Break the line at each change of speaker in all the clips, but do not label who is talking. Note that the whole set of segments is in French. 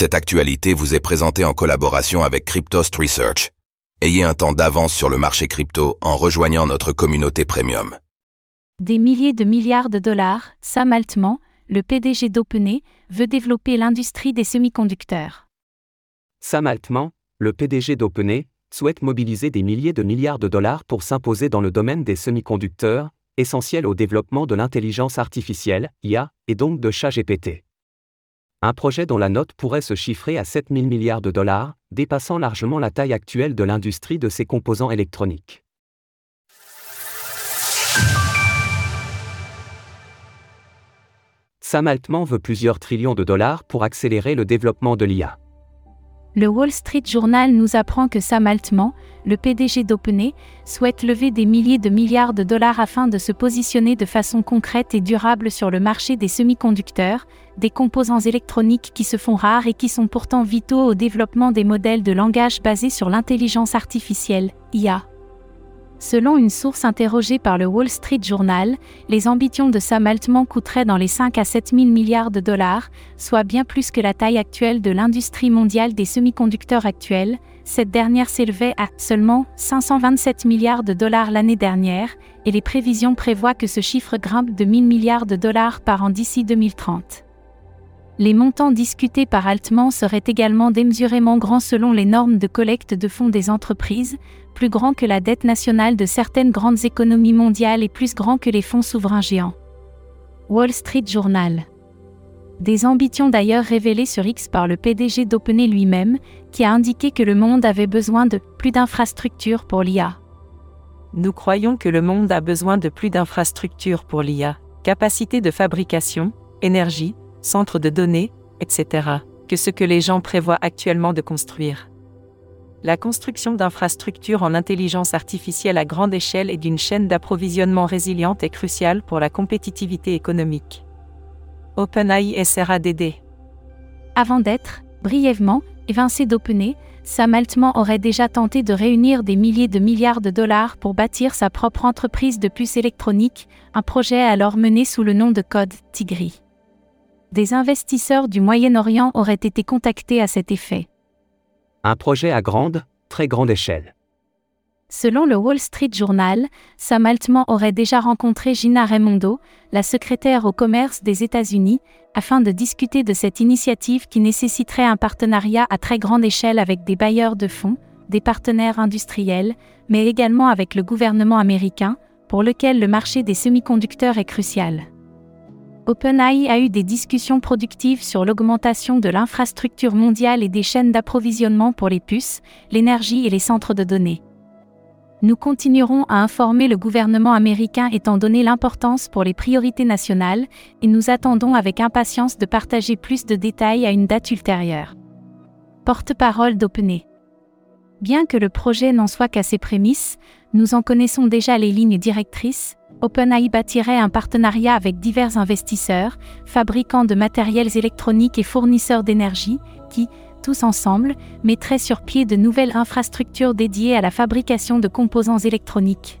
Cette actualité vous est présentée en collaboration avec Cryptost Research. Ayez un temps d'avance sur le marché crypto en rejoignant notre communauté premium.
Des milliers de milliards de dollars, Sam Altman, le PDG d'OpenAI, veut développer l'industrie des semi-conducteurs.
Sam Altman, le PDG d'OpenAI, souhaite mobiliser des milliers de milliards de dollars pour s'imposer dans le domaine des semi-conducteurs, essentiel au développement de l'intelligence artificielle, IA, et donc de ChatGPT. Un projet dont la note pourrait se chiffrer à 7 000 milliards de dollars, dépassant largement la taille actuelle de l'industrie de ces composants électroniques. Sam Altman veut plusieurs trillions de dollars pour accélérer le développement de l'IA.
Le Wall Street Journal nous apprend que Sam Altman, le PDG d'OpenAI, souhaite lever des milliers de milliards de dollars afin de se positionner de façon concrète et durable sur le marché des semi-conducteurs, des composants électroniques qui se font rares et qui sont pourtant vitaux au développement des modèles de langage basés sur l'intelligence artificielle, IA. Selon une source interrogée par le Wall Street Journal, les ambitions de Sam Altman coûteraient dans les 5 à 7 000 milliards de dollars, soit bien plus que la taille actuelle de l'industrie mondiale des semi-conducteurs actuels. Cette dernière s'élevait à seulement 527 milliards de dollars l'année dernière, et les prévisions prévoient que ce chiffre grimpe de 1000 milliards de dollars par an d'ici 2030. Les montants discutés par Altman seraient également démesurément grands selon les normes de collecte de fonds des entreprises, plus grands que la dette nationale de certaines grandes économies mondiales et plus grands que les fonds souverains géants. Wall Street Journal. Des ambitions d'ailleurs révélées sur X par le PDG d'OpenAI lui-même, qui a indiqué que le monde avait besoin de plus d'infrastructures pour l'IA.
Nous croyons que le monde a besoin de plus d'infrastructures pour l'IA, capacité de fabrication, énergie, centres de données, etc., que ce que les gens prévoient actuellement de construire. La construction d'infrastructures en intelligence artificielle à grande échelle et d'une chaîne d'approvisionnement résiliente est cruciale pour la compétitivité économique. OpenAI SRADD.
Avant d'être, brièvement, évincé d'OpenAI, Sam Altman aurait déjà tenté de réunir des milliers de milliards de dollars pour bâtir sa propre entreprise de puces électroniques, un projet alors mené sous le nom de code Tigri des investisseurs du Moyen-Orient auraient été contactés à cet effet.
Un projet à grande, très grande échelle.
Selon le Wall Street Journal, Sam Altman aurait déjà rencontré Gina Raimondo, la secrétaire au commerce des États-Unis, afin de discuter de cette initiative qui nécessiterait un partenariat à très grande échelle avec des bailleurs de fonds, des partenaires industriels, mais également avec le gouvernement américain, pour lequel le marché des semi-conducteurs est crucial. OpenAI a eu des discussions productives sur l'augmentation de l'infrastructure mondiale et des chaînes d'approvisionnement pour les puces, l'énergie et les centres de données. Nous continuerons à informer le gouvernement américain étant donné l'importance pour les priorités nationales, et nous attendons avec impatience de partager plus de détails à une date ultérieure. Porte-parole d'OpenAI. Bien que le projet n'en soit qu'à ses prémices, nous en connaissons déjà les lignes directrices, OpenAI bâtirait un partenariat avec divers investisseurs, fabricants de matériels électroniques et fournisseurs d'énergie, qui, tous ensemble, mettraient sur pied de nouvelles infrastructures dédiées à la fabrication de composants électroniques.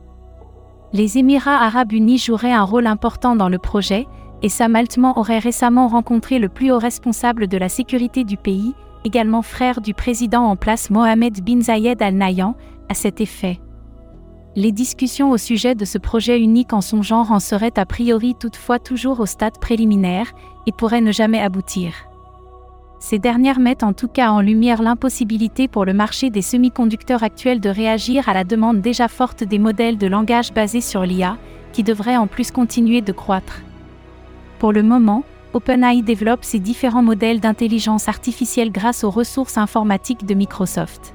Les Émirats arabes unis joueraient un rôle important dans le projet, et Sam Altman aurait récemment rencontré le plus haut responsable de la sécurité du pays, également frère du président en place Mohamed bin Zayed Al Nahyan, à cet effet. Les discussions au sujet de ce projet unique en son genre en seraient a priori toutefois toujours au stade préliminaire et pourraient ne jamais aboutir. Ces dernières mettent en tout cas en lumière l'impossibilité pour le marché des semi-conducteurs actuels de réagir à la demande déjà forte des modèles de langage basés sur l'IA, qui devraient en plus continuer de croître. Pour le moment, OpenAI développe ses différents modèles d'intelligence artificielle grâce aux ressources informatiques de Microsoft.